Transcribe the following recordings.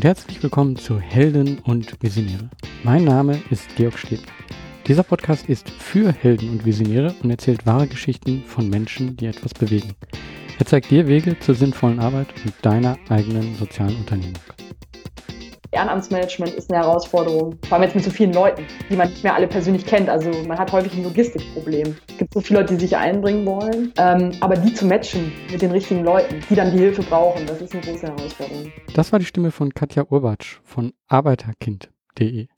und herzlich willkommen zu Helden und Visionäre. Mein Name ist Georg Stebner. Dieser Podcast ist für Helden und Visionäre und erzählt wahre Geschichten von Menschen, die etwas bewegen. Er zeigt dir Wege zur sinnvollen Arbeit und deiner eigenen sozialen Unternehmung. Ehrenamtsmanagement ist eine Herausforderung, vor allem jetzt mit so vielen Leuten, die man nicht mehr alle persönlich kennt. Also man hat häufig ein Logistikproblem. Es gibt so viele Leute, die sich einbringen wollen, ähm, aber die zu matchen mit den richtigen Leuten, die dann die Hilfe brauchen, das ist eine große Herausforderung. Das war die Stimme von Katja Urbatsch von arbeiterkind.de.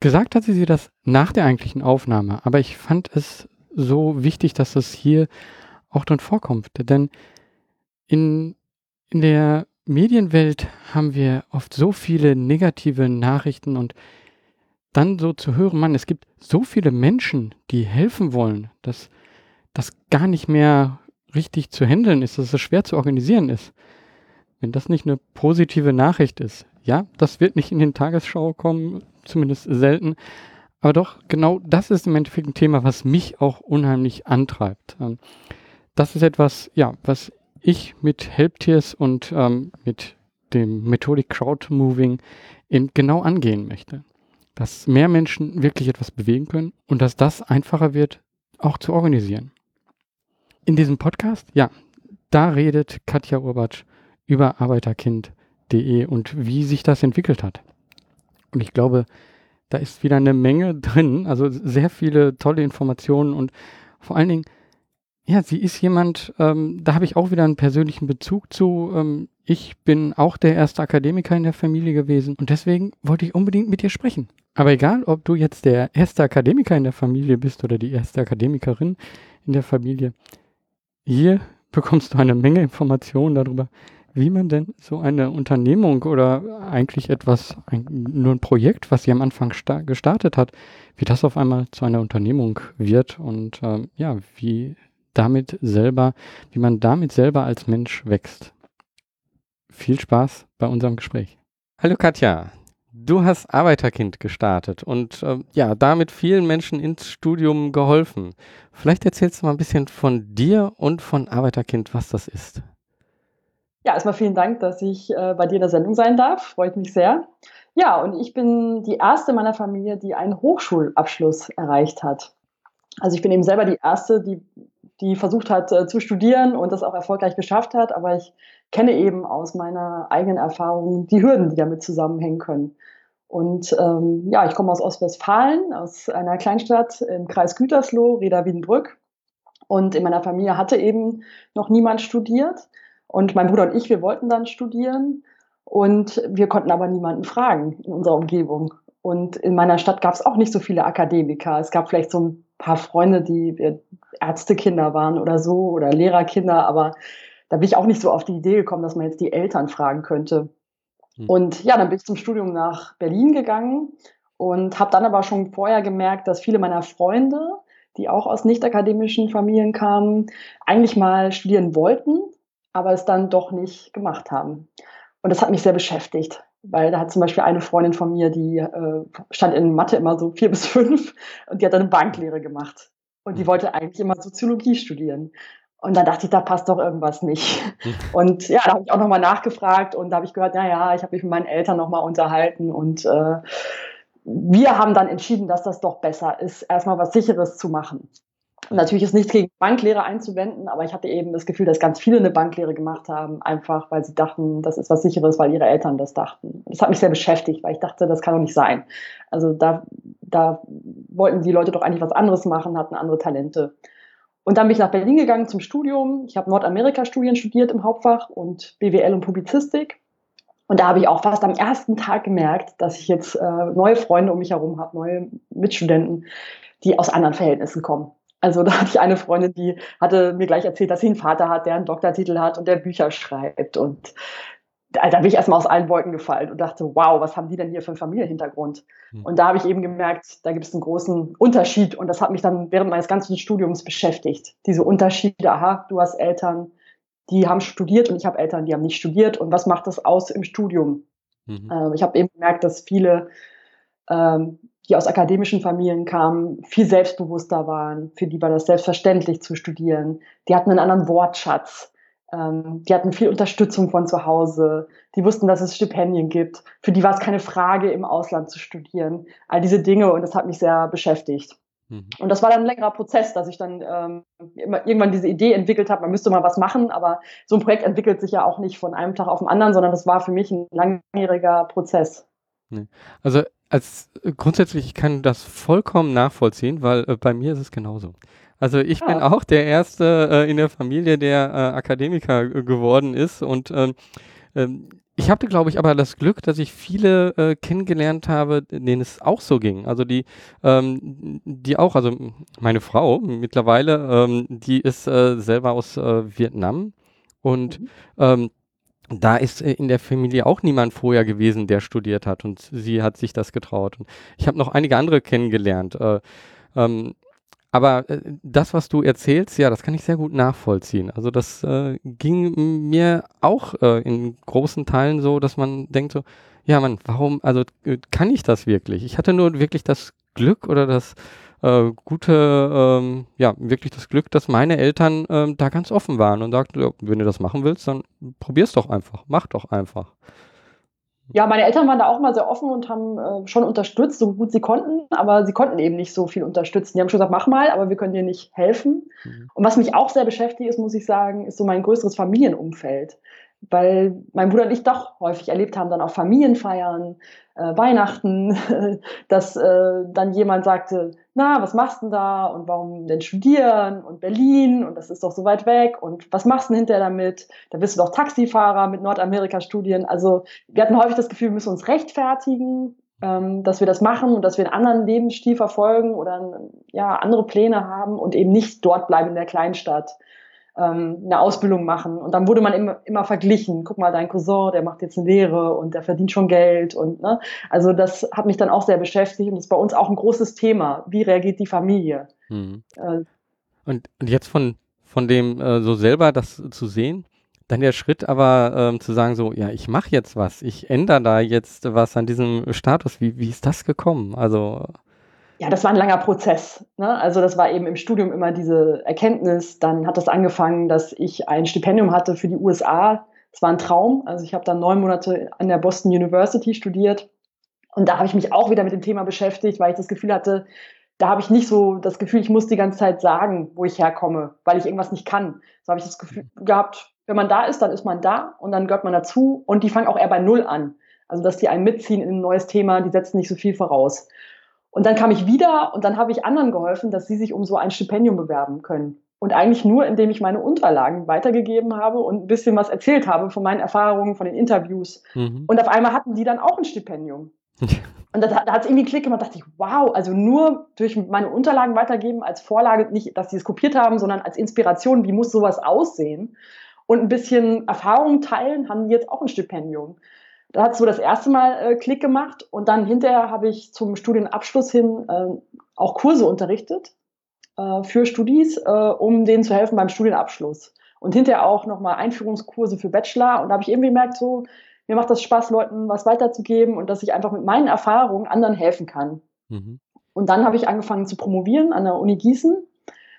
Gesagt hat sie das nach der eigentlichen Aufnahme, aber ich fand es so wichtig, dass es hier auch drin vorkommt. Denn in, in der Medienwelt haben wir oft so viele negative Nachrichten und dann so zu hören, Mann, es gibt so viele Menschen, die helfen wollen, dass das gar nicht mehr richtig zu handeln ist, dass es schwer zu organisieren ist. Wenn das nicht eine positive Nachricht ist, ja, das wird nicht in den Tagesschau kommen, zumindest selten, aber doch genau das ist im Endeffekt ein Thema, was mich auch unheimlich antreibt. Ähm, das ist etwas, ja, was ich mit Helptiers und ähm, mit dem Methodik Crowd Moving genau angehen möchte. Dass mehr Menschen wirklich etwas bewegen können und dass das einfacher wird, auch zu organisieren. In diesem Podcast, ja, da redet Katja Urbatsch über arbeiterkind.de und wie sich das entwickelt hat. Und ich glaube, da ist wieder eine Menge drin, also sehr viele tolle Informationen und vor allen Dingen ja, sie ist jemand, ähm, da habe ich auch wieder einen persönlichen Bezug zu. Ähm, ich bin auch der erste Akademiker in der Familie gewesen und deswegen wollte ich unbedingt mit dir sprechen. Aber egal, ob du jetzt der erste Akademiker in der Familie bist oder die erste Akademikerin in der Familie, hier bekommst du eine Menge Informationen darüber, wie man denn so eine Unternehmung oder eigentlich etwas, ein, nur ein Projekt, was sie am Anfang gestartet hat, wie das auf einmal zu einer Unternehmung wird und ähm, ja, wie damit selber, wie man damit selber als Mensch wächst. Viel Spaß bei unserem Gespräch. Hallo Katja, du hast Arbeiterkind gestartet und äh, ja, damit vielen Menschen ins Studium geholfen. Vielleicht erzählst du mal ein bisschen von dir und von Arbeiterkind, was das ist. Ja, erstmal vielen Dank, dass ich äh, bei dir in der Sendung sein darf. Freut mich sehr. Ja, und ich bin die erste meiner Familie, die einen Hochschulabschluss erreicht hat. Also ich bin eben selber die erste, die die versucht hat äh, zu studieren und das auch erfolgreich geschafft hat. Aber ich kenne eben aus meiner eigenen Erfahrung die Hürden, die damit zusammenhängen können. Und ähm, ja, ich komme aus Ostwestfalen, aus einer Kleinstadt im Kreis Gütersloh, Reda-Wiedenbrück. Und in meiner Familie hatte eben noch niemand studiert. Und mein Bruder und ich, wir wollten dann studieren. Und wir konnten aber niemanden fragen in unserer Umgebung. Und in meiner Stadt gab es auch nicht so viele Akademiker. Es gab vielleicht so ein paar Freunde, die Ärztekinder waren oder so oder Lehrerkinder, aber da bin ich auch nicht so auf die Idee gekommen, dass man jetzt die Eltern fragen könnte. Hm. Und ja, dann bin ich zum Studium nach Berlin gegangen und habe dann aber schon vorher gemerkt, dass viele meiner Freunde, die auch aus nicht akademischen Familien kamen, eigentlich mal studieren wollten, aber es dann doch nicht gemacht haben. Und das hat mich sehr beschäftigt, weil da hat zum Beispiel eine Freundin von mir, die äh, stand in Mathe immer so vier bis fünf und die hat dann eine Banklehre gemacht. Und die mhm. wollte eigentlich immer Soziologie studieren. Und dann dachte ich, da passt doch irgendwas nicht. Und ja, da habe ich auch nochmal nachgefragt und da habe ich gehört, naja, ich habe mich mit meinen Eltern nochmal unterhalten und äh, wir haben dann entschieden, dass das doch besser ist, erstmal was Sicheres zu machen. Natürlich ist nichts gegen Banklehre einzuwenden, aber ich hatte eben das Gefühl, dass ganz viele eine Banklehre gemacht haben, einfach weil sie dachten, das ist was Sicheres, weil ihre Eltern das dachten. Das hat mich sehr beschäftigt, weil ich dachte, das kann doch nicht sein. Also da, da wollten die Leute doch eigentlich was anderes machen, hatten andere Talente. Und dann bin ich nach Berlin gegangen zum Studium. Ich habe Nordamerika-Studien studiert im Hauptfach und BWL und Publizistik. Und da habe ich auch fast am ersten Tag gemerkt, dass ich jetzt äh, neue Freunde um mich herum habe, neue Mitstudenten, die aus anderen Verhältnissen kommen. Also da hatte ich eine Freundin, die hatte mir gleich erzählt, dass sie einen Vater hat, der einen Doktortitel hat und der Bücher schreibt. Und da, da bin ich erstmal aus allen Wolken gefallen und dachte, wow, was haben die denn hier für einen Familienhintergrund? Mhm. Und da habe ich eben gemerkt, da gibt es einen großen Unterschied und das hat mich dann während meines ganzen Studiums beschäftigt. Diese Unterschiede, aha, du hast Eltern, die haben studiert und ich habe Eltern, die haben nicht studiert und was macht das aus im Studium? Mhm. Äh, ich habe eben gemerkt, dass viele ähm, die aus akademischen Familien kamen, viel selbstbewusster waren. Für die war das selbstverständlich zu studieren. Die hatten einen anderen Wortschatz. Ähm, die hatten viel Unterstützung von zu Hause. Die wussten, dass es Stipendien gibt. Für die war es keine Frage, im Ausland zu studieren. All diese Dinge und das hat mich sehr beschäftigt. Mhm. Und das war dann ein längerer Prozess, dass ich dann ähm, irgendwann diese Idee entwickelt habe, man müsste mal was machen, aber so ein Projekt entwickelt sich ja auch nicht von einem Tag auf den anderen, sondern das war für mich ein langjähriger Prozess. Also als grundsätzlich ich kann das vollkommen nachvollziehen, weil äh, bei mir ist es genauso. Also ich ja. bin auch der Erste äh, in der Familie, der äh, Akademiker geworden ist und ähm, ähm, ich hatte, glaube ich, aber das Glück, dass ich viele äh, kennengelernt habe, denen es auch so ging. Also die, ähm, die auch, also meine Frau mittlerweile, ähm, die ist äh, selber aus äh, Vietnam und mhm. Da ist äh, in der Familie auch niemand vorher gewesen, der studiert hat und sie hat sich das getraut. Und ich habe noch einige andere kennengelernt. Äh, ähm, aber äh, das, was du erzählst, ja, das kann ich sehr gut nachvollziehen. Also das äh, ging mir auch äh, in großen Teilen so, dass man denkt so, ja, man, warum, also äh, kann ich das wirklich? Ich hatte nur wirklich das Glück oder das äh, gute, ähm, ja, wirklich das Glück, dass meine Eltern ähm, da ganz offen waren und sagten, ja, wenn du das machen willst, dann probier's doch einfach, mach doch einfach. Ja, meine Eltern waren da auch mal sehr offen und haben äh, schon unterstützt, so gut sie konnten, aber sie konnten eben nicht so viel unterstützen. Die haben schon gesagt, mach mal, aber wir können dir nicht helfen. Mhm. Und was mich auch sehr beschäftigt ist, muss ich sagen, ist so mein größeres Familienumfeld weil mein Bruder und ich doch häufig erlebt haben, dann auch Familienfeiern, äh, Weihnachten, dass äh, dann jemand sagte, na, was machst du denn da und warum denn studieren und Berlin und das ist doch so weit weg und was machst denn hinterher damit? Da bist du doch Taxifahrer mit Nordamerika-Studien. Also wir hatten häufig das Gefühl, wir müssen uns rechtfertigen, ähm, dass wir das machen und dass wir einen anderen Lebensstil verfolgen oder ja, andere Pläne haben und eben nicht dort bleiben in der Kleinstadt ähm, eine Ausbildung machen. Und dann wurde man immer, immer verglichen. Guck mal, dein Cousin, der macht jetzt eine Lehre und der verdient schon Geld. Und ne? also das hat mich dann auch sehr beschäftigt und ist bei uns auch ein großes Thema. Wie reagiert die Familie? Hm. Äh, und, und jetzt von, von dem äh, so selber das zu sehen, dann der Schritt aber ähm, zu sagen, so, ja, ich mache jetzt was, ich ändere da jetzt was an diesem Status. Wie, wie ist das gekommen? Also ja, das war ein langer Prozess. Ne? Also das war eben im Studium immer diese Erkenntnis. Dann hat das angefangen, dass ich ein Stipendium hatte für die USA. Es war ein Traum. Also ich habe dann neun Monate an der Boston University studiert. Und da habe ich mich auch wieder mit dem Thema beschäftigt, weil ich das Gefühl hatte, da habe ich nicht so das Gefühl, ich muss die ganze Zeit sagen, wo ich herkomme, weil ich irgendwas nicht kann. So habe ich das Gefühl gehabt, wenn man da ist, dann ist man da und dann gehört man dazu. Und die fangen auch eher bei Null an. Also dass die einen mitziehen in ein neues Thema, die setzen nicht so viel voraus. Und dann kam ich wieder und dann habe ich anderen geholfen, dass sie sich um so ein Stipendium bewerben können. Und eigentlich nur, indem ich meine Unterlagen weitergegeben habe und ein bisschen was erzählt habe von meinen Erfahrungen, von den Interviews. Mhm. Und auf einmal hatten die dann auch ein Stipendium. Und da, da hat es irgendwie Klick gemacht, dachte ich, wow, also nur durch meine Unterlagen weitergeben als Vorlage, nicht, dass sie es kopiert haben, sondern als Inspiration, wie muss sowas aussehen? Und ein bisschen Erfahrung teilen, haben die jetzt auch ein Stipendium. Da hat so das erste Mal äh, Klick gemacht und dann hinterher habe ich zum Studienabschluss hin äh, auch Kurse unterrichtet äh, für Studis, äh, um denen zu helfen beim Studienabschluss. Und hinterher auch nochmal Einführungskurse für Bachelor. Und da habe ich irgendwie gemerkt, so, mir macht das Spaß, Leuten was weiterzugeben und dass ich einfach mit meinen Erfahrungen anderen helfen kann. Mhm. Und dann habe ich angefangen zu promovieren an der Uni Gießen.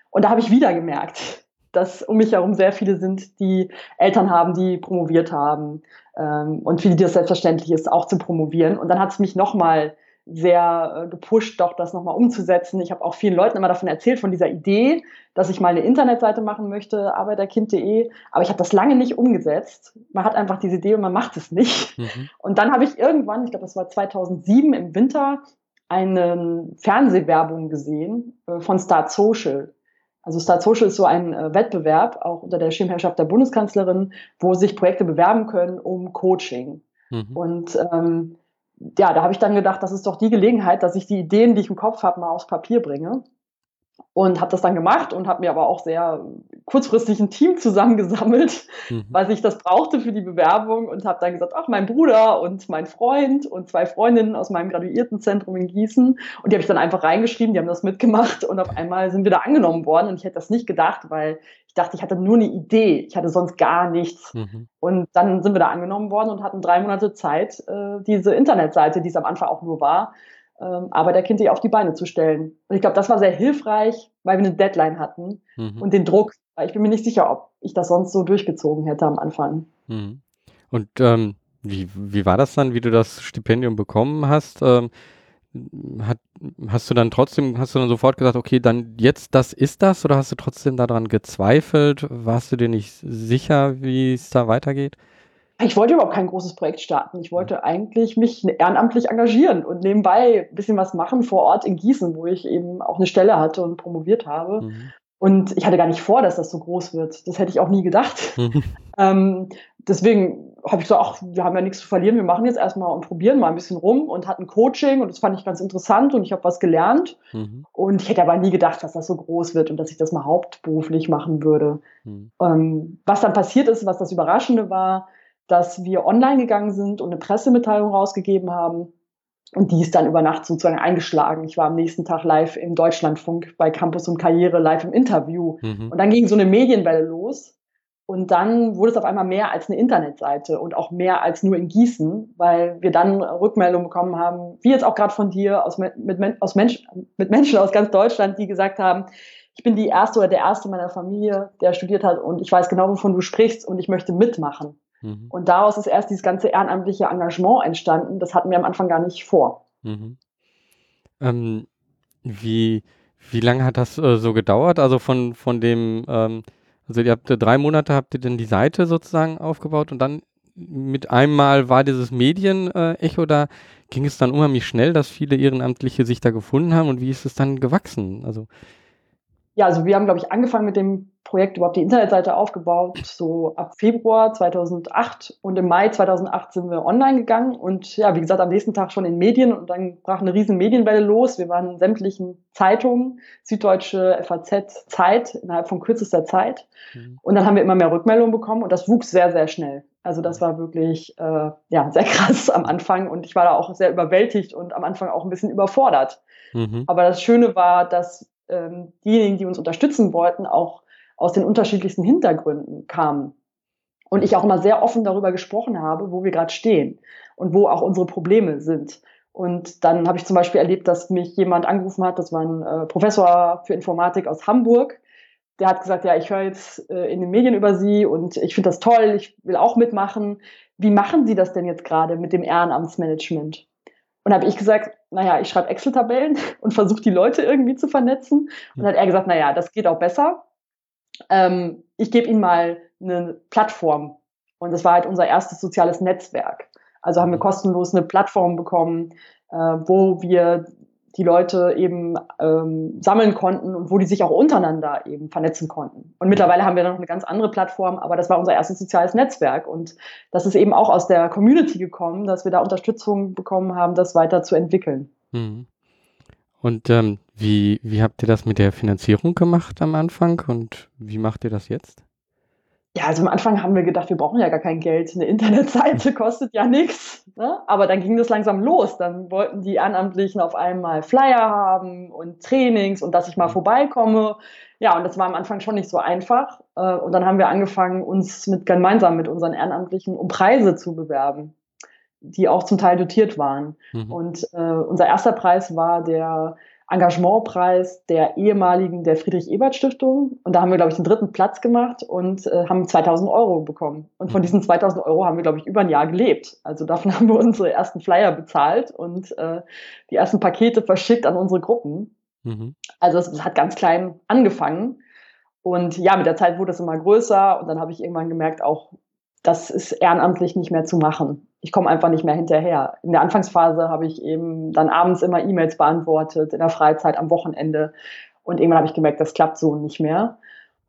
Und da habe ich wieder gemerkt, dass um mich herum sehr viele sind, die Eltern haben, die promoviert haben ähm, und für die das selbstverständlich ist, auch zu promovieren. Und dann hat es mich nochmal sehr äh, gepusht, doch das nochmal umzusetzen. Ich habe auch vielen Leuten immer davon erzählt, von dieser Idee, dass ich mal eine Internetseite machen möchte, arbeiterkind.de, aber ich habe das lange nicht umgesetzt. Man hat einfach diese Idee und man macht es nicht. Mhm. Und dann habe ich irgendwann, ich glaube, das war 2007 im Winter, eine Fernsehwerbung gesehen äh, von Start Social. Also Start Social ist so ein äh, Wettbewerb, auch unter der Schirmherrschaft der Bundeskanzlerin, wo sich Projekte bewerben können um Coaching. Mhm. Und ähm, ja, da habe ich dann gedacht, das ist doch die Gelegenheit, dass ich die Ideen, die ich im Kopf habe, mal aufs Papier bringe und habe das dann gemacht und habe mir aber auch sehr kurzfristig ein Team zusammengesammelt, mhm. weil ich das brauchte für die Bewerbung und habe dann gesagt, ach, mein Bruder und mein Freund und zwei Freundinnen aus meinem Graduiertenzentrum in Gießen und die habe ich dann einfach reingeschrieben, die haben das mitgemacht und auf einmal sind wir da angenommen worden und ich hätte das nicht gedacht, weil ich dachte, ich hatte nur eine Idee, ich hatte sonst gar nichts mhm. und dann sind wir da angenommen worden und hatten drei Monate Zeit, äh, diese Internetseite, die es am Anfang auch nur war, ähm, Arbeiterkind auf die Beine zu stellen. Und ich glaube, das war sehr hilfreich, weil wir eine Deadline hatten mhm. und den Druck. Ich bin mir nicht sicher, ob ich das sonst so durchgezogen hätte am Anfang. Mhm. Und ähm, wie, wie war das dann, wie du das Stipendium bekommen hast? Ähm, hat, hast du dann trotzdem, hast du dann sofort gesagt, okay, dann jetzt das ist das oder hast du trotzdem daran gezweifelt? Warst du dir nicht sicher, wie es da weitergeht? Ich wollte überhaupt kein großes Projekt starten. Ich wollte eigentlich mich ehrenamtlich engagieren und nebenbei ein bisschen was machen vor Ort in Gießen, wo ich eben auch eine Stelle hatte und promoviert habe. Mhm. Und ich hatte gar nicht vor, dass das so groß wird. Das hätte ich auch nie gedacht. Mhm. Ähm, deswegen habe ich gesagt, ach, wir haben ja nichts zu verlieren, wir machen jetzt erstmal und probieren mal ein bisschen rum und hatten Coaching und das fand ich ganz interessant und ich habe was gelernt. Mhm. Und ich hätte aber nie gedacht, dass das so groß wird und dass ich das mal hauptberuflich machen würde. Mhm. Ähm, was dann passiert ist, was das Überraschende war, dass wir online gegangen sind und eine Pressemitteilung rausgegeben haben. Und die ist dann über Nacht sozusagen eingeschlagen. Ich war am nächsten Tag live im Deutschlandfunk bei Campus und Karriere live im Interview. Mhm. Und dann ging so eine Medienwelle los. Und dann wurde es auf einmal mehr als eine Internetseite und auch mehr als nur in Gießen, weil wir dann Rückmeldungen bekommen haben, wie jetzt auch gerade von dir, aus, mit, aus Mensch, mit Menschen aus ganz Deutschland, die gesagt haben, ich bin die erste oder der erste meiner Familie, der studiert hat und ich weiß genau, wovon du sprichst und ich möchte mitmachen. Mhm. Und daraus ist erst dieses ganze ehrenamtliche Engagement entstanden. Das hatten wir am Anfang gar nicht vor. Mhm. Ähm, wie, wie lange hat das äh, so gedauert? Also von, von dem ähm, also ihr habt drei Monate habt ihr dann die Seite sozusagen aufgebaut und dann mit einmal war dieses Medienecho da, ging es dann unheimlich schnell, dass viele Ehrenamtliche sich da gefunden haben und wie ist es dann gewachsen? Also ja, also wir haben, glaube ich, angefangen mit dem Projekt überhaupt die Internetseite aufgebaut, so ab Februar 2008 und im Mai 2008 sind wir online gegangen und ja, wie gesagt, am nächsten Tag schon in Medien und dann brach eine riesen Medienwelle los. Wir waren in sämtlichen Zeitungen, Süddeutsche, FAZ, Zeit, innerhalb von kürzester Zeit mhm. und dann haben wir immer mehr Rückmeldungen bekommen und das wuchs sehr, sehr schnell. Also das war wirklich äh, ja, sehr krass am Anfang und ich war da auch sehr überwältigt und am Anfang auch ein bisschen überfordert. Mhm. Aber das Schöne war, dass ähm, diejenigen, die uns unterstützen wollten, auch aus den unterschiedlichsten Hintergründen kamen. Und ich auch immer sehr offen darüber gesprochen habe, wo wir gerade stehen und wo auch unsere Probleme sind. Und dann habe ich zum Beispiel erlebt, dass mich jemand angerufen hat, das war ein äh, Professor für Informatik aus Hamburg. Der hat gesagt, ja, ich höre jetzt äh, in den Medien über Sie und ich finde das toll, ich will auch mitmachen. Wie machen Sie das denn jetzt gerade mit dem Ehrenamtsmanagement? Und habe ich gesagt, naja, ich schreibe Excel-Tabellen und versuche die Leute irgendwie zu vernetzen. Und dann hat er gesagt, naja, das geht auch besser ähm, ich gebe ihnen mal eine Plattform. Und das war halt unser erstes soziales Netzwerk. Also haben wir mhm. kostenlos eine Plattform bekommen, äh, wo wir die Leute eben ähm, sammeln konnten und wo die sich auch untereinander eben vernetzen konnten. Und mittlerweile haben wir noch eine ganz andere Plattform, aber das war unser erstes soziales Netzwerk. Und das ist eben auch aus der Community gekommen, dass wir da Unterstützung bekommen haben, das weiter zu entwickeln. Mhm. Und ähm, wie, wie habt ihr das mit der Finanzierung gemacht am Anfang und wie macht ihr das jetzt? Ja, also am Anfang haben wir gedacht, wir brauchen ja gar kein Geld. Eine Internetseite kostet ja nichts. Ne? Aber dann ging das langsam los. Dann wollten die Ehrenamtlichen auf einmal Flyer haben und Trainings und dass ich mal mhm. vorbeikomme. Ja, und das war am Anfang schon nicht so einfach. Äh, und dann haben wir angefangen, uns mit, gemeinsam mit unseren Ehrenamtlichen um Preise zu bewerben die auch zum Teil dotiert waren. Mhm. Und äh, unser erster Preis war der Engagementpreis der ehemaligen der Friedrich-Ebert-Stiftung. Und da haben wir, glaube ich, den dritten Platz gemacht und äh, haben 2000 Euro bekommen. Und von mhm. diesen 2000 Euro haben wir, glaube ich, über ein Jahr gelebt. Also davon haben wir unsere ersten Flyer bezahlt und äh, die ersten Pakete verschickt an unsere Gruppen. Mhm. Also es hat ganz klein angefangen. Und ja, mit der Zeit wurde es immer größer und dann habe ich irgendwann gemerkt, auch das ist ehrenamtlich nicht mehr zu machen. Ich komme einfach nicht mehr hinterher. In der Anfangsphase habe ich eben dann abends immer E-Mails beantwortet, in der Freizeit, am Wochenende. Und irgendwann habe ich gemerkt, das klappt so nicht mehr.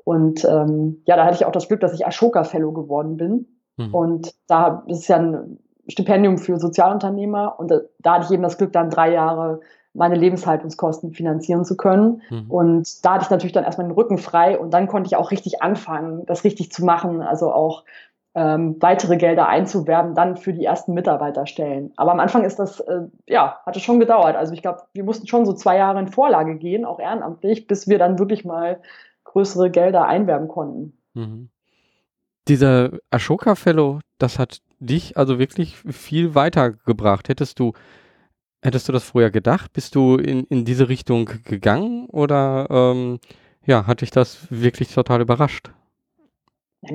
Und ähm, ja, da hatte ich auch das Glück, dass ich Ashoka Fellow geworden bin. Mhm. Und da ist es ja ein Stipendium für Sozialunternehmer. Und da, da, hatte ich eben das Glück, dann drei Jahre meine Lebenshaltungskosten finanzieren zu können. Mhm. Und da hatte ich natürlich dann erstmal den Rücken frei und dann konnte ich auch richtig anfangen, das richtig zu machen. Also auch ähm, weitere Gelder einzuwerben, dann für die ersten Mitarbeiterstellen. Aber am Anfang ist das, äh, ja, hatte schon gedauert. Also ich glaube, wir mussten schon so zwei Jahre in Vorlage gehen, auch ehrenamtlich, bis wir dann wirklich mal größere Gelder einwerben konnten. Mhm. Dieser Ashoka Fellow, das hat dich also wirklich viel weitergebracht. Hättest du Hättest du das früher gedacht? Bist du in, in diese Richtung gegangen oder ähm, ja, hat dich das wirklich total überrascht?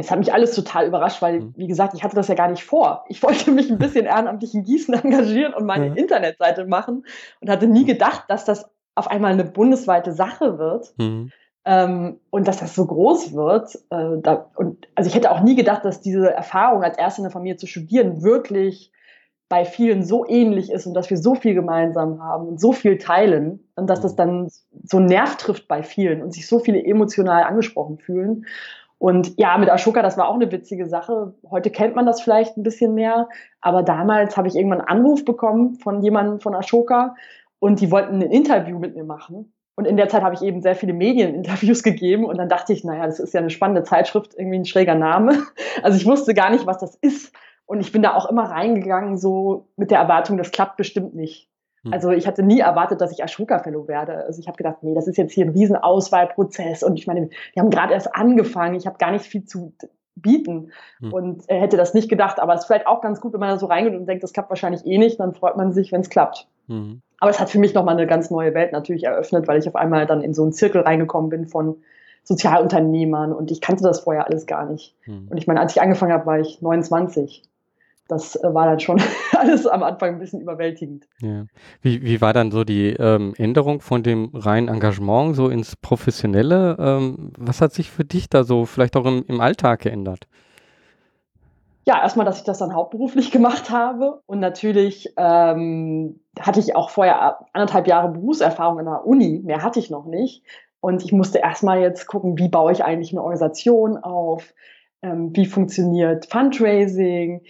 Das hat mich alles total überrascht, weil, mhm. wie gesagt, ich hatte das ja gar nicht vor. Ich wollte mich ein bisschen ehrenamtlich in Gießen engagieren und meine ja. Internetseite machen und hatte nie gedacht, dass das auf einmal eine bundesweite Sache wird. Mhm. Ähm, und dass das so groß wird. Äh, da, und also ich hätte auch nie gedacht, dass diese Erfahrung als Erste in der Familie zu studieren wirklich bei vielen so ähnlich ist und dass wir so viel gemeinsam haben und so viel teilen und dass das mhm. dann so Nerv trifft bei vielen und sich so viele emotional angesprochen fühlen. Und ja, mit Ashoka, das war auch eine witzige Sache. Heute kennt man das vielleicht ein bisschen mehr, aber damals habe ich irgendwann einen Anruf bekommen von jemandem von Ashoka und die wollten ein Interview mit mir machen. Und in der Zeit habe ich eben sehr viele Medieninterviews gegeben und dann dachte ich, naja, das ist ja eine spannende Zeitschrift, irgendwie ein schräger Name. Also ich wusste gar nicht, was das ist. Und ich bin da auch immer reingegangen, so mit der Erwartung, das klappt bestimmt nicht. Hm. Also ich hatte nie erwartet, dass ich Ashoka Fellow werde. Also ich habe gedacht, nee, das ist jetzt hier ein Riesenauswahlprozess und ich meine, wir haben gerade erst angefangen, ich habe gar nicht viel zu bieten hm. und er hätte das nicht gedacht, aber es ist vielleicht auch ganz gut, wenn man da so reingeht und denkt, das klappt wahrscheinlich eh nicht, dann freut man sich, wenn es klappt. Hm. Aber es hat für mich nochmal eine ganz neue Welt natürlich eröffnet, weil ich auf einmal dann in so einen Zirkel reingekommen bin von Sozialunternehmern und ich kannte das vorher alles gar nicht. Hm. Und ich meine, als ich angefangen habe, war ich 29 das äh, war dann schon alles am Anfang ein bisschen überwältigend. Ja. Wie, wie war dann so die ähm, Änderung von dem reinen Engagement so ins Professionelle? Ähm, was hat sich für dich da so vielleicht auch im, im Alltag geändert? Ja, erstmal, dass ich das dann hauptberuflich gemacht habe. Und natürlich ähm, hatte ich auch vorher anderthalb Jahre Berufserfahrung in der Uni. Mehr hatte ich noch nicht. Und ich musste erstmal jetzt gucken, wie baue ich eigentlich eine Organisation auf? Ähm, wie funktioniert Fundraising?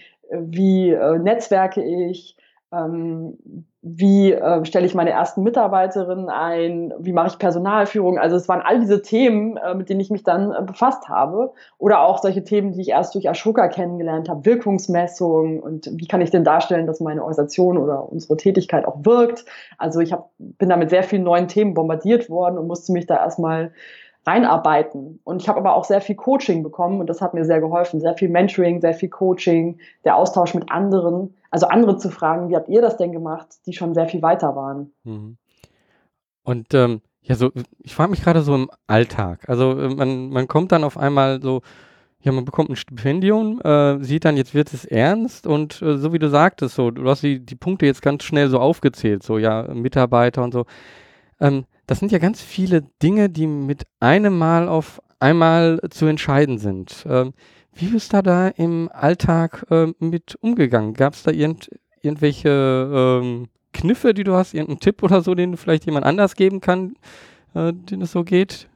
Wie äh, netzwerke ich, ähm, wie äh, stelle ich meine ersten Mitarbeiterinnen ein, wie mache ich Personalführung. Also es waren all diese Themen, äh, mit denen ich mich dann äh, befasst habe. Oder auch solche Themen, die ich erst durch Ashoka kennengelernt habe, Wirkungsmessung und wie kann ich denn darstellen, dass meine Organisation oder unsere Tätigkeit auch wirkt. Also ich hab, bin da mit sehr vielen neuen Themen bombardiert worden und musste mich da erstmal reinarbeiten. Und ich habe aber auch sehr viel Coaching bekommen und das hat mir sehr geholfen. Sehr viel Mentoring, sehr viel Coaching, der Austausch mit anderen. Also andere zu fragen, wie habt ihr das denn gemacht, die schon sehr viel weiter waren. Mhm. Und ähm, ja, so, ich frage mich gerade so im Alltag. Also äh, man, man kommt dann auf einmal so, ja, man bekommt ein Stipendium, äh, sieht dann, jetzt wird es ernst und äh, so wie du sagtest, so, du hast die, die Punkte jetzt ganz schnell so aufgezählt, so ja, Mitarbeiter und so. Ähm, das sind ja ganz viele Dinge, die mit einem Mal auf einmal zu entscheiden sind. Ähm, wie bist du da im Alltag äh, mit umgegangen? Gab es da irgend, irgendwelche ähm, Kniffe, die du hast, irgendeinen Tipp oder so, den du vielleicht jemand anders geben kann, äh, den es so geht?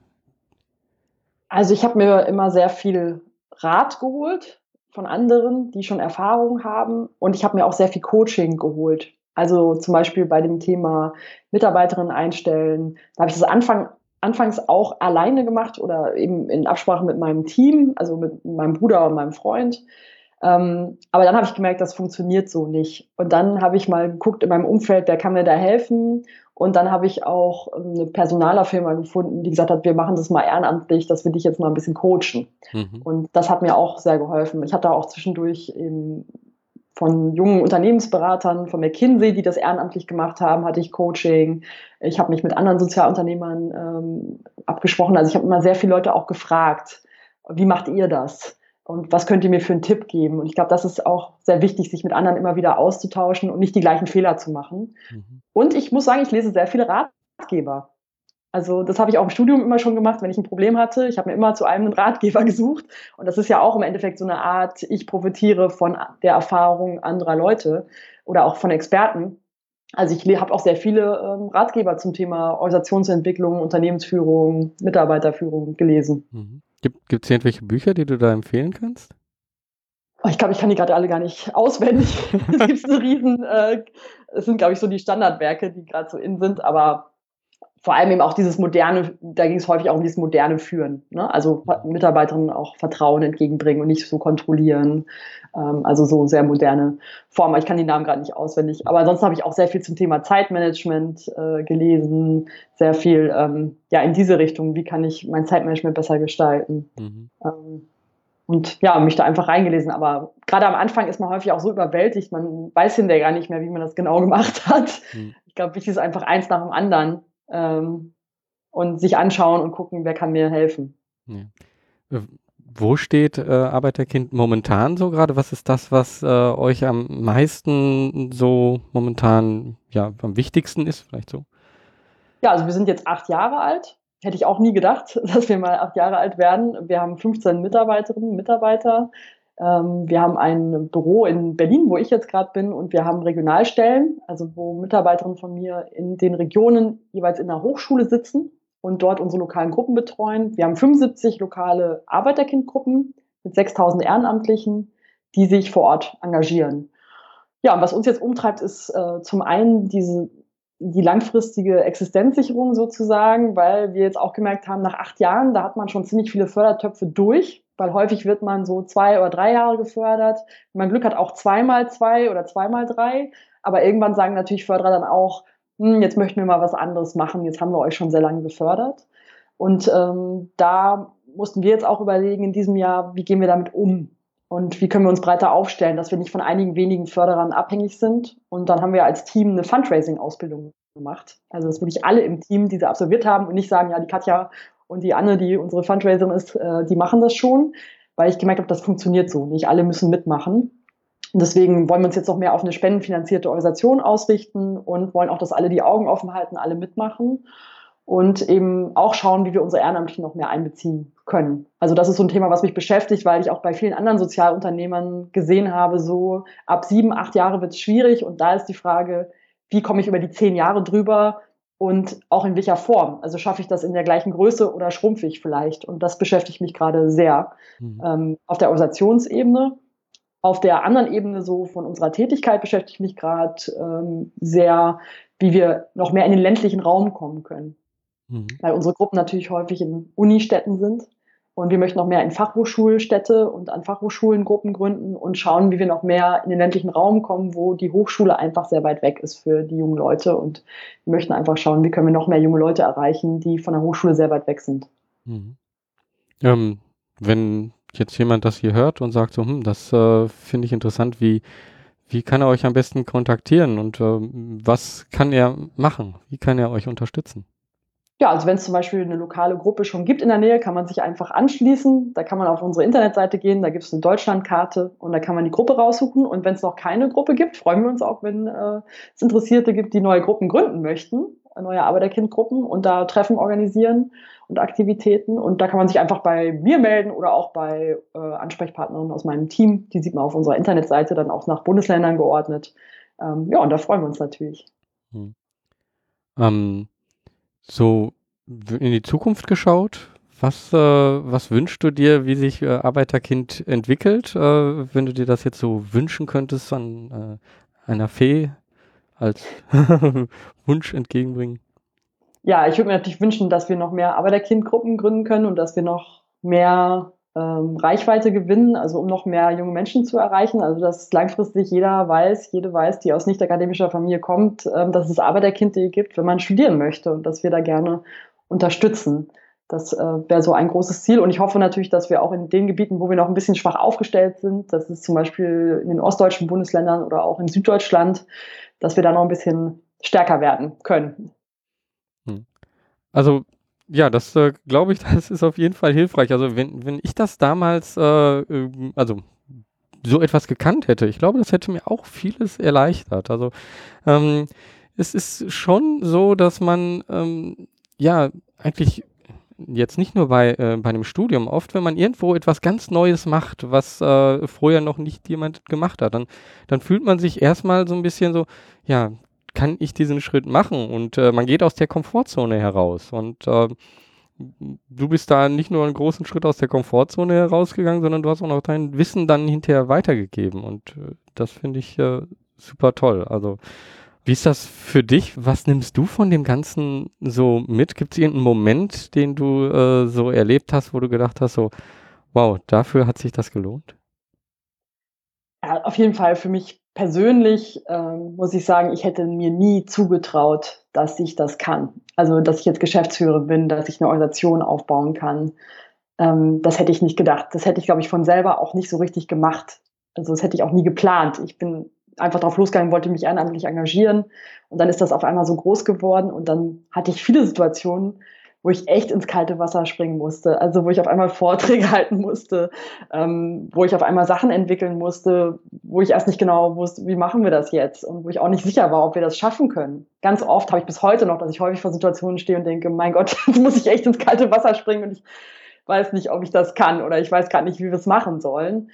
Also ich habe mir immer sehr viel Rat geholt von anderen, die schon Erfahrung haben und ich habe mir auch sehr viel Coaching geholt. Also zum Beispiel bei dem Thema Mitarbeiterinnen einstellen. Da habe ich das Anfang, anfangs auch alleine gemacht oder eben in Absprache mit meinem Team, also mit meinem Bruder und meinem Freund. Ähm, aber dann habe ich gemerkt, das funktioniert so nicht. Und dann habe ich mal geguckt in meinem Umfeld, wer kann mir da helfen. Und dann habe ich auch eine Personalerfirma gefunden, die gesagt hat, wir machen das mal ehrenamtlich, dass wir dich jetzt mal ein bisschen coachen. Mhm. Und das hat mir auch sehr geholfen. Ich hatte auch zwischendurch eben von jungen Unternehmensberatern, von McKinsey, die das ehrenamtlich gemacht haben, hatte ich Coaching. Ich habe mich mit anderen Sozialunternehmern ähm, abgesprochen. Also ich habe immer sehr viele Leute auch gefragt, wie macht ihr das? Und was könnt ihr mir für einen Tipp geben? Und ich glaube, das ist auch sehr wichtig, sich mit anderen immer wieder auszutauschen und nicht die gleichen Fehler zu machen. Mhm. Und ich muss sagen, ich lese sehr viele Ratgeber. Also das habe ich auch im Studium immer schon gemacht, wenn ich ein Problem hatte. Ich habe mir immer zu einem einen Ratgeber gesucht. Und das ist ja auch im Endeffekt so eine Art, ich profitiere von der Erfahrung anderer Leute oder auch von Experten. Also ich habe auch sehr viele ähm, Ratgeber zum Thema Organisationsentwicklung, Unternehmensführung, Mitarbeiterführung gelesen. Mhm. Gibt es irgendwelche Bücher, die du da empfehlen kannst? Oh, ich glaube, ich kann die gerade alle gar nicht auswendig. es gibt eine riesen, äh, es sind, glaube ich, so die Standardwerke, die gerade so in sind, aber vor allem eben auch dieses moderne, da ging es häufig auch um dieses moderne Führen. Ne? Also Mitarbeiterinnen auch Vertrauen entgegenbringen und nicht so kontrollieren. Ähm, also so sehr moderne Formen. Ich kann die Namen gerade nicht auswendig. Aber ansonsten habe ich auch sehr viel zum Thema Zeitmanagement äh, gelesen, sehr viel ähm, ja in diese Richtung. Wie kann ich mein Zeitmanagement besser gestalten? Mhm. Ähm, und ja, mich da einfach reingelesen. Aber gerade am Anfang ist man häufig auch so überwältigt, man weiß hinterher gar nicht mehr, wie man das genau gemacht hat. Mhm. Ich glaube, wichtig ist einfach eins nach dem anderen ähm, und sich anschauen und gucken, wer kann mir helfen. Ja. Wo steht äh, Arbeiterkind momentan so gerade? Was ist das, was äh, euch am meisten so momentan ja am wichtigsten ist, vielleicht so? Ja, also wir sind jetzt acht Jahre alt. Hätte ich auch nie gedacht, dass wir mal acht Jahre alt werden. Wir haben 15 Mitarbeiterinnen, Mitarbeiter. Ähm, wir haben ein Büro in Berlin, wo ich jetzt gerade bin, und wir haben Regionalstellen, also wo Mitarbeiterinnen von mir in den Regionen jeweils in der Hochschule sitzen und dort unsere lokalen Gruppen betreuen. Wir haben 75 lokale Arbeiterkindgruppen mit 6000 Ehrenamtlichen, die sich vor Ort engagieren. Ja, und was uns jetzt umtreibt, ist äh, zum einen diese, die langfristige Existenzsicherung sozusagen, weil wir jetzt auch gemerkt haben, nach acht Jahren, da hat man schon ziemlich viele Fördertöpfe durch, weil häufig wird man so zwei oder drei Jahre gefördert. Man Glück hat, auch zweimal zwei oder zweimal drei. Aber irgendwann sagen natürlich Förderer dann auch, hm, jetzt möchten wir mal was anderes machen, jetzt haben wir euch schon sehr lange gefördert. Und ähm, da mussten wir jetzt auch überlegen in diesem Jahr, wie gehen wir damit um und wie können wir uns breiter aufstellen, dass wir nicht von einigen wenigen Förderern abhängig sind. Und dann haben wir als Team eine Fundraising-Ausbildung gemacht. Also dass wirklich alle im Team diese absolviert haben und nicht sagen, ja, die Katja und die Anne, die unsere Fundraiserin ist, äh, die machen das schon, weil ich gemerkt habe, das funktioniert so. Nicht alle müssen mitmachen. Und deswegen wollen wir uns jetzt noch mehr auf eine spendenfinanzierte Organisation ausrichten und wollen auch, dass alle die Augen offen halten, alle mitmachen und eben auch schauen, wie wir unsere Ehrenamtlichen noch mehr einbeziehen können. Also das ist so ein Thema, was mich beschäftigt, weil ich auch bei vielen anderen Sozialunternehmern gesehen habe, so ab sieben, acht Jahre wird es schwierig und da ist die Frage, wie komme ich über die zehn Jahre drüber und auch in welcher Form? Also schaffe ich das in der gleichen Größe oder schrumpfe ich vielleicht? Und das beschäftigt mich gerade sehr mhm. ähm, auf der Organisationsebene. Auf der anderen Ebene so von unserer Tätigkeit beschäftige ich mich gerade ähm, sehr, wie wir noch mehr in den ländlichen Raum kommen können. Mhm. Weil unsere Gruppen natürlich häufig in Unistädten sind. Und wir möchten noch mehr in Fachhochschulstädte und an Fachhochschulen Gruppen gründen und schauen, wie wir noch mehr in den ländlichen Raum kommen, wo die Hochschule einfach sehr weit weg ist für die jungen Leute. Und wir möchten einfach schauen, wie können wir noch mehr junge Leute erreichen, die von der Hochschule sehr weit weg sind. Mhm. Ähm, wenn jetzt jemand das hier hört und sagt so, hm, das äh, finde ich interessant, wie, wie kann er euch am besten kontaktieren und äh, was kann er machen? Wie kann er euch unterstützen? Ja, also wenn es zum Beispiel eine lokale Gruppe schon gibt in der Nähe, kann man sich einfach anschließen. Da kann man auf unsere Internetseite gehen, da gibt es eine Deutschlandkarte und da kann man die Gruppe raussuchen. Und wenn es noch keine Gruppe gibt, freuen wir uns auch, wenn äh, es Interessierte gibt, die neue Gruppen gründen möchten, neue Arbeiterkindgruppen und da Treffen organisieren und Aktivitäten. Und da kann man sich einfach bei mir melden oder auch bei äh, Ansprechpartnern aus meinem Team. Die sieht man auf unserer Internetseite dann auch nach Bundesländern geordnet. Ähm, ja, und da freuen wir uns natürlich. Hm. Ähm, so in die Zukunft geschaut, was, äh, was wünschst du dir, wie sich äh, Arbeiterkind entwickelt, äh, wenn du dir das jetzt so wünschen könntest an äh, einer Fee als Wunsch entgegenbringen? ja, ich würde mir natürlich wünschen, dass wir noch mehr Arbeiterkindgruppen gründen können und dass wir noch mehr ähm, Reichweite gewinnen, also um noch mehr junge Menschen zu erreichen. Also dass langfristig jeder weiß, jede weiß, die aus nicht akademischer Familie kommt, ähm, dass es Arbeiterkind.de gibt, wenn man studieren möchte und dass wir da gerne unterstützen. Das äh, wäre so ein großes Ziel. Und ich hoffe natürlich, dass wir auch in den Gebieten, wo wir noch ein bisschen schwach aufgestellt sind, das ist zum Beispiel in den ostdeutschen Bundesländern oder auch in Süddeutschland, dass wir da noch ein bisschen stärker werden können. Also ja, das äh, glaube ich, das ist auf jeden Fall hilfreich. Also wenn, wenn ich das damals, äh, ähm, also so etwas gekannt hätte, ich glaube, das hätte mir auch vieles erleichtert. Also ähm, es ist schon so, dass man ähm, ja eigentlich jetzt nicht nur bei, äh, bei einem Studium, oft wenn man irgendwo etwas ganz Neues macht, was äh, vorher noch nicht jemand gemacht hat, dann, dann fühlt man sich erstmal so ein bisschen so, ja, kann ich diesen Schritt machen? Und äh, man geht aus der Komfortzone heraus. Und äh, du bist da nicht nur einen großen Schritt aus der Komfortzone herausgegangen, sondern du hast auch noch dein Wissen dann hinterher weitergegeben. Und äh, das finde ich äh, super toll. Also wie ist das für dich? Was nimmst du von dem Ganzen so mit? Gibt es irgendeinen Moment, den du äh, so erlebt hast, wo du gedacht hast, so, wow, dafür hat sich das gelohnt? Ja, auf jeden Fall für mich persönlich ähm, muss ich sagen, ich hätte mir nie zugetraut, dass ich das kann. Also, dass ich jetzt Geschäftsführer bin, dass ich eine Organisation aufbauen kann. ähm, das hätte ich nicht gedacht. Das hätte ich, glaube ich, von selber auch nicht so richtig gemacht. Also das hätte ich auch nie geplant. Ich bin einfach drauf losgegangen, wollte mich ehrenamtlich engagieren und dann ist das auf einmal so groß geworden und dann hatte ich viele Situationen, wo ich echt ins kalte Wasser springen musste. Also wo ich auf einmal Vorträge halten musste, ähm, wo ich auf einmal Sachen entwickeln musste, wo ich erst nicht genau wusste, wie machen wir das jetzt und wo ich auch nicht sicher war, ob wir das schaffen können. Ganz oft habe ich bis heute noch, dass ich häufig vor Situationen stehe und denke, mein Gott, jetzt muss ich echt ins kalte Wasser springen und ich weiß nicht, ob ich das kann oder ich weiß gar nicht, wie wir es machen sollen.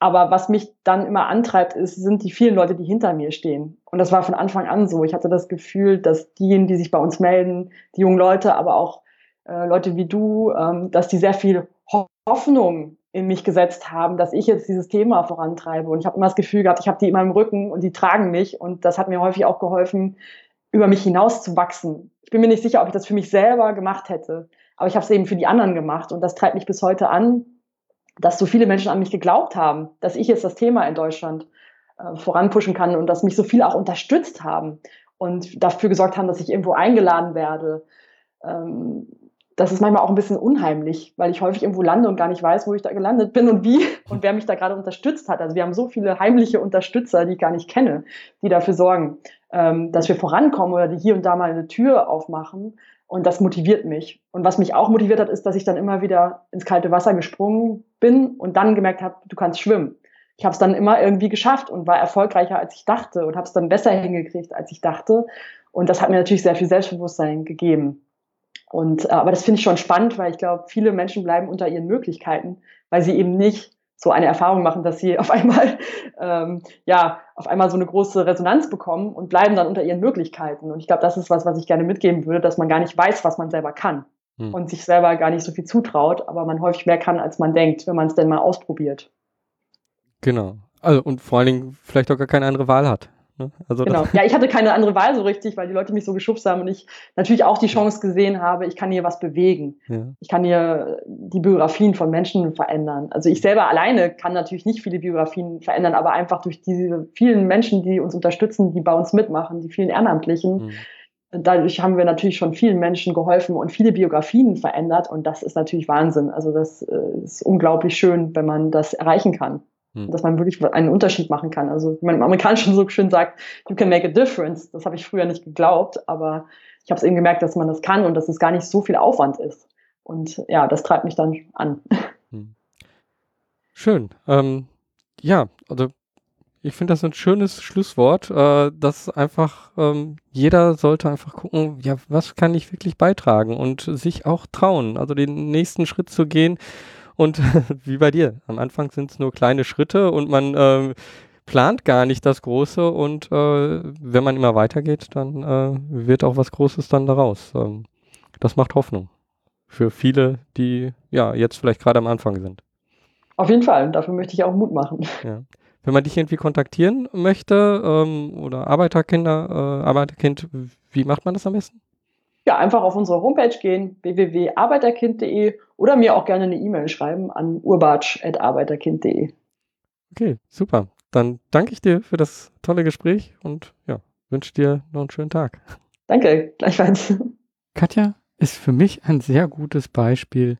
Aber was mich dann immer antreibt, ist, sind die vielen Leute, die hinter mir stehen. Und das war von Anfang an so. Ich hatte das Gefühl, dass diejenigen, die sich bei uns melden, die jungen Leute, aber auch äh, Leute wie du, ähm, dass die sehr viel Hoffnung in mich gesetzt haben, dass ich jetzt dieses Thema vorantreibe. Und ich habe immer das Gefühl gehabt, ich habe die in meinem Rücken und die tragen mich. Und das hat mir häufig auch geholfen, über mich hinaus zu wachsen. Ich bin mir nicht sicher, ob ich das für mich selber gemacht hätte, aber ich habe es eben für die anderen gemacht. Und das treibt mich bis heute an, dass so viele Menschen an mich geglaubt haben, dass ich jetzt das Thema in Deutschland äh, voranpushen kann und dass mich so viele auch unterstützt haben und dafür gesorgt haben, dass ich irgendwo eingeladen werde. Ähm, das ist manchmal auch ein bisschen unheimlich, weil ich häufig irgendwo lande und gar nicht weiß, wo ich da gelandet bin und wie und wer mich da gerade unterstützt hat. Also wir haben so viele heimliche Unterstützer, die ich gar nicht kenne, die dafür sorgen, ähm, dass wir vorankommen oder die hier und da mal eine Tür aufmachen. Und das motiviert mich. Und was mich auch motiviert hat, ist, dass ich dann immer wieder ins kalte Wasser gesprungen bin und dann gemerkt habe, du kannst schwimmen. Ich habe es dann immer irgendwie geschafft und war erfolgreicher, als ich dachte und habe es dann besser hingekriegt, als ich dachte. Und das hat mir natürlich sehr viel Selbstbewusstsein gegeben. Und äh, aber das finde ich schon spannend, weil ich glaube, viele Menschen bleiben unter ihren Möglichkeiten, weil sie eben nicht so eine Erfahrung machen, dass sie auf einmal ähm, ja auf einmal so eine große Resonanz bekommen und bleiben dann unter ihren Möglichkeiten. Und ich glaube, das ist was, was ich gerne mitgeben würde, dass man gar nicht weiß, was man selber kann hm. und sich selber gar nicht so viel zutraut, aber man häufig mehr kann, als man denkt, wenn man es denn mal ausprobiert. Genau. Also und vor allen Dingen vielleicht auch gar keine andere Wahl hat. Ne? Also genau. Ja, ich hatte keine andere Wahl so richtig, weil die Leute mich so geschubst haben und ich natürlich auch die Chance gesehen habe, ich kann hier was bewegen. Ja. Ich kann hier die Biografien von Menschen verändern. Also ich selber alleine kann natürlich nicht viele Biografien verändern, aber einfach durch diese vielen Menschen, die uns unterstützen, die bei uns mitmachen, die vielen Ehrenamtlichen. Mhm. Dadurch haben wir natürlich schon vielen Menschen geholfen und viele Biografien verändert und das ist natürlich Wahnsinn. Also das äh, ist unglaublich schön, wenn man das erreichen kann. Hm. Dass man wirklich einen Unterschied machen kann. Also, wie man im Amerikanischen so schön sagt, you can make a difference. Das habe ich früher nicht geglaubt, aber ich habe es eben gemerkt, dass man das kann und dass es gar nicht so viel Aufwand ist. Und ja, das treibt mich dann an. Hm. Schön. Ähm, ja, also ich finde das ein schönes Schlusswort, äh, dass einfach ähm, jeder sollte einfach gucken, ja, was kann ich wirklich beitragen und sich auch trauen, also den nächsten Schritt zu gehen und wie bei dir, am Anfang sind es nur kleine Schritte und man äh, plant gar nicht das Große und äh, wenn man immer weitergeht, dann äh, wird auch was Großes dann daraus. Ähm, das macht Hoffnung für viele, die ja jetzt vielleicht gerade am Anfang sind. Auf jeden Fall, dafür möchte ich auch Mut machen. Ja. Wenn man dich irgendwie kontaktieren möchte ähm, oder Arbeiterkinder, äh, Arbeiterkind, wie macht man das am besten? ja, einfach auf unsere Homepage gehen, www.arbeiterkind.de oder mir auch gerne eine E-Mail schreiben an urbatsch.arbeiterkind.de. Okay, super. Dann danke ich dir für das tolle Gespräch und ja, wünsche dir noch einen schönen Tag. Danke, gleichfalls. Katja ist für mich ein sehr gutes Beispiel,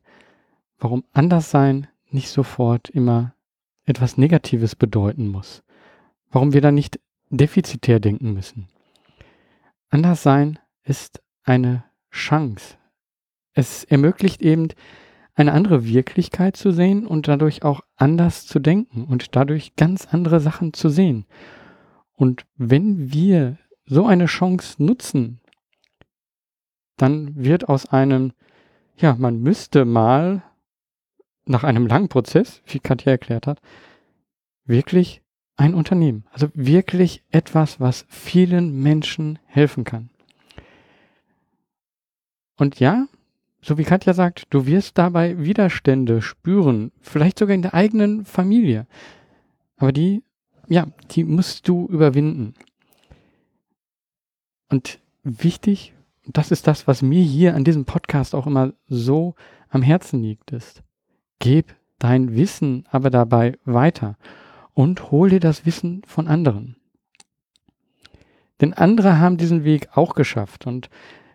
warum Anderssein nicht sofort immer etwas Negatives bedeuten muss. Warum wir da nicht defizitär denken müssen. Anderssein ist eine Chance. Es ermöglicht eben eine andere Wirklichkeit zu sehen und dadurch auch anders zu denken und dadurch ganz andere Sachen zu sehen. Und wenn wir so eine Chance nutzen, dann wird aus einem, ja, man müsste mal nach einem langen Prozess, wie Katja erklärt hat, wirklich ein Unternehmen. Also wirklich etwas, was vielen Menschen helfen kann. Und ja, so wie Katja sagt, du wirst dabei Widerstände spüren, vielleicht sogar in der eigenen Familie. Aber die, ja, die musst du überwinden. Und wichtig, das ist das, was mir hier an diesem Podcast auch immer so am Herzen liegt, ist, gib dein Wissen aber dabei weiter und hol dir das Wissen von anderen. Denn andere haben diesen Weg auch geschafft und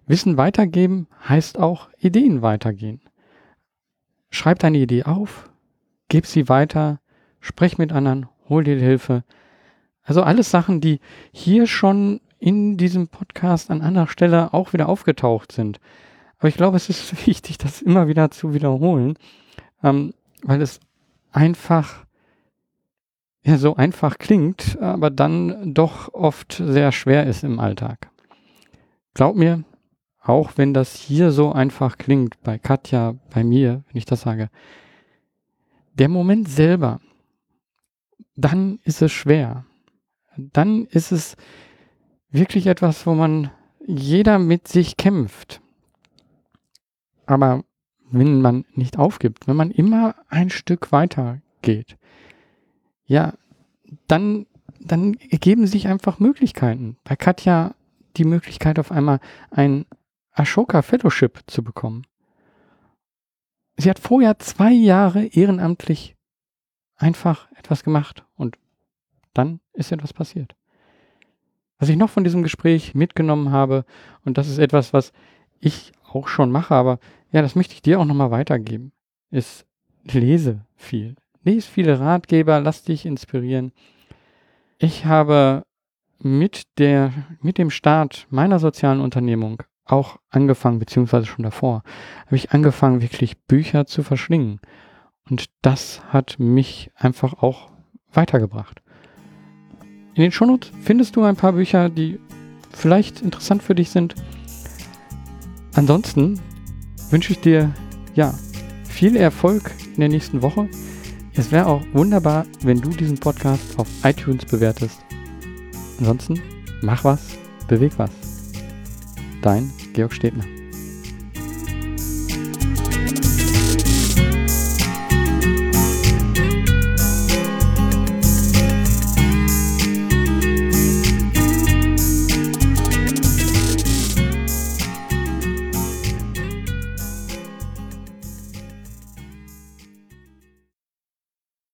Wissen weitergeben heißt auch Ideen weitergehen. schreib deine Idee auf, gib sie weiter, sprech mit anderen, hol dir Hilfe. Also alles Sachen, die hier schon in diesem Podcast an anderer Stelle auch wieder aufgetaucht sind. Aber ich glaube, es ist wichtig, das immer wieder zu wiederholen, ähm, weil es einfach ja so einfach klingt, aber dann doch oft sehr schwer ist im Alltag. Glaub mir, auch wenn das hier so einfach klingt, bei Katja, bei mir, wenn ich das sage, der Moment selber, dann ist es schwer. Dann ist es wirklich etwas, wo man jeder mit sich kämpft. Aber wenn man nicht aufgibt, wenn man immer ein Stück weiter geht, ja, dann, dann ergeben sich einfach Möglichkeiten. Bei Katja die Möglichkeit auf einmal ein Ashoka Fellowship zu bekommen. Sie hat vorher zwei Jahre ehrenamtlich einfach etwas gemacht und dann ist etwas passiert. Was ich noch von diesem Gespräch mitgenommen habe, und das ist etwas, was ich auch schon mache, aber ja, das möchte ich dir auch nochmal weitergeben, ist lese viel. Lese viele Ratgeber, lass dich inspirieren. Ich habe mit der, mit dem Start meiner sozialen Unternehmung auch angefangen, beziehungsweise schon davor, habe ich angefangen, wirklich Bücher zu verschlingen. Und das hat mich einfach auch weitergebracht. In den Shownotes findest du ein paar Bücher, die vielleicht interessant für dich sind. Ansonsten wünsche ich dir ja viel Erfolg in der nächsten Woche. Es wäre auch wunderbar, wenn du diesen Podcast auf iTunes bewertest. Ansonsten mach was, beweg was. Dein Georg Stedner.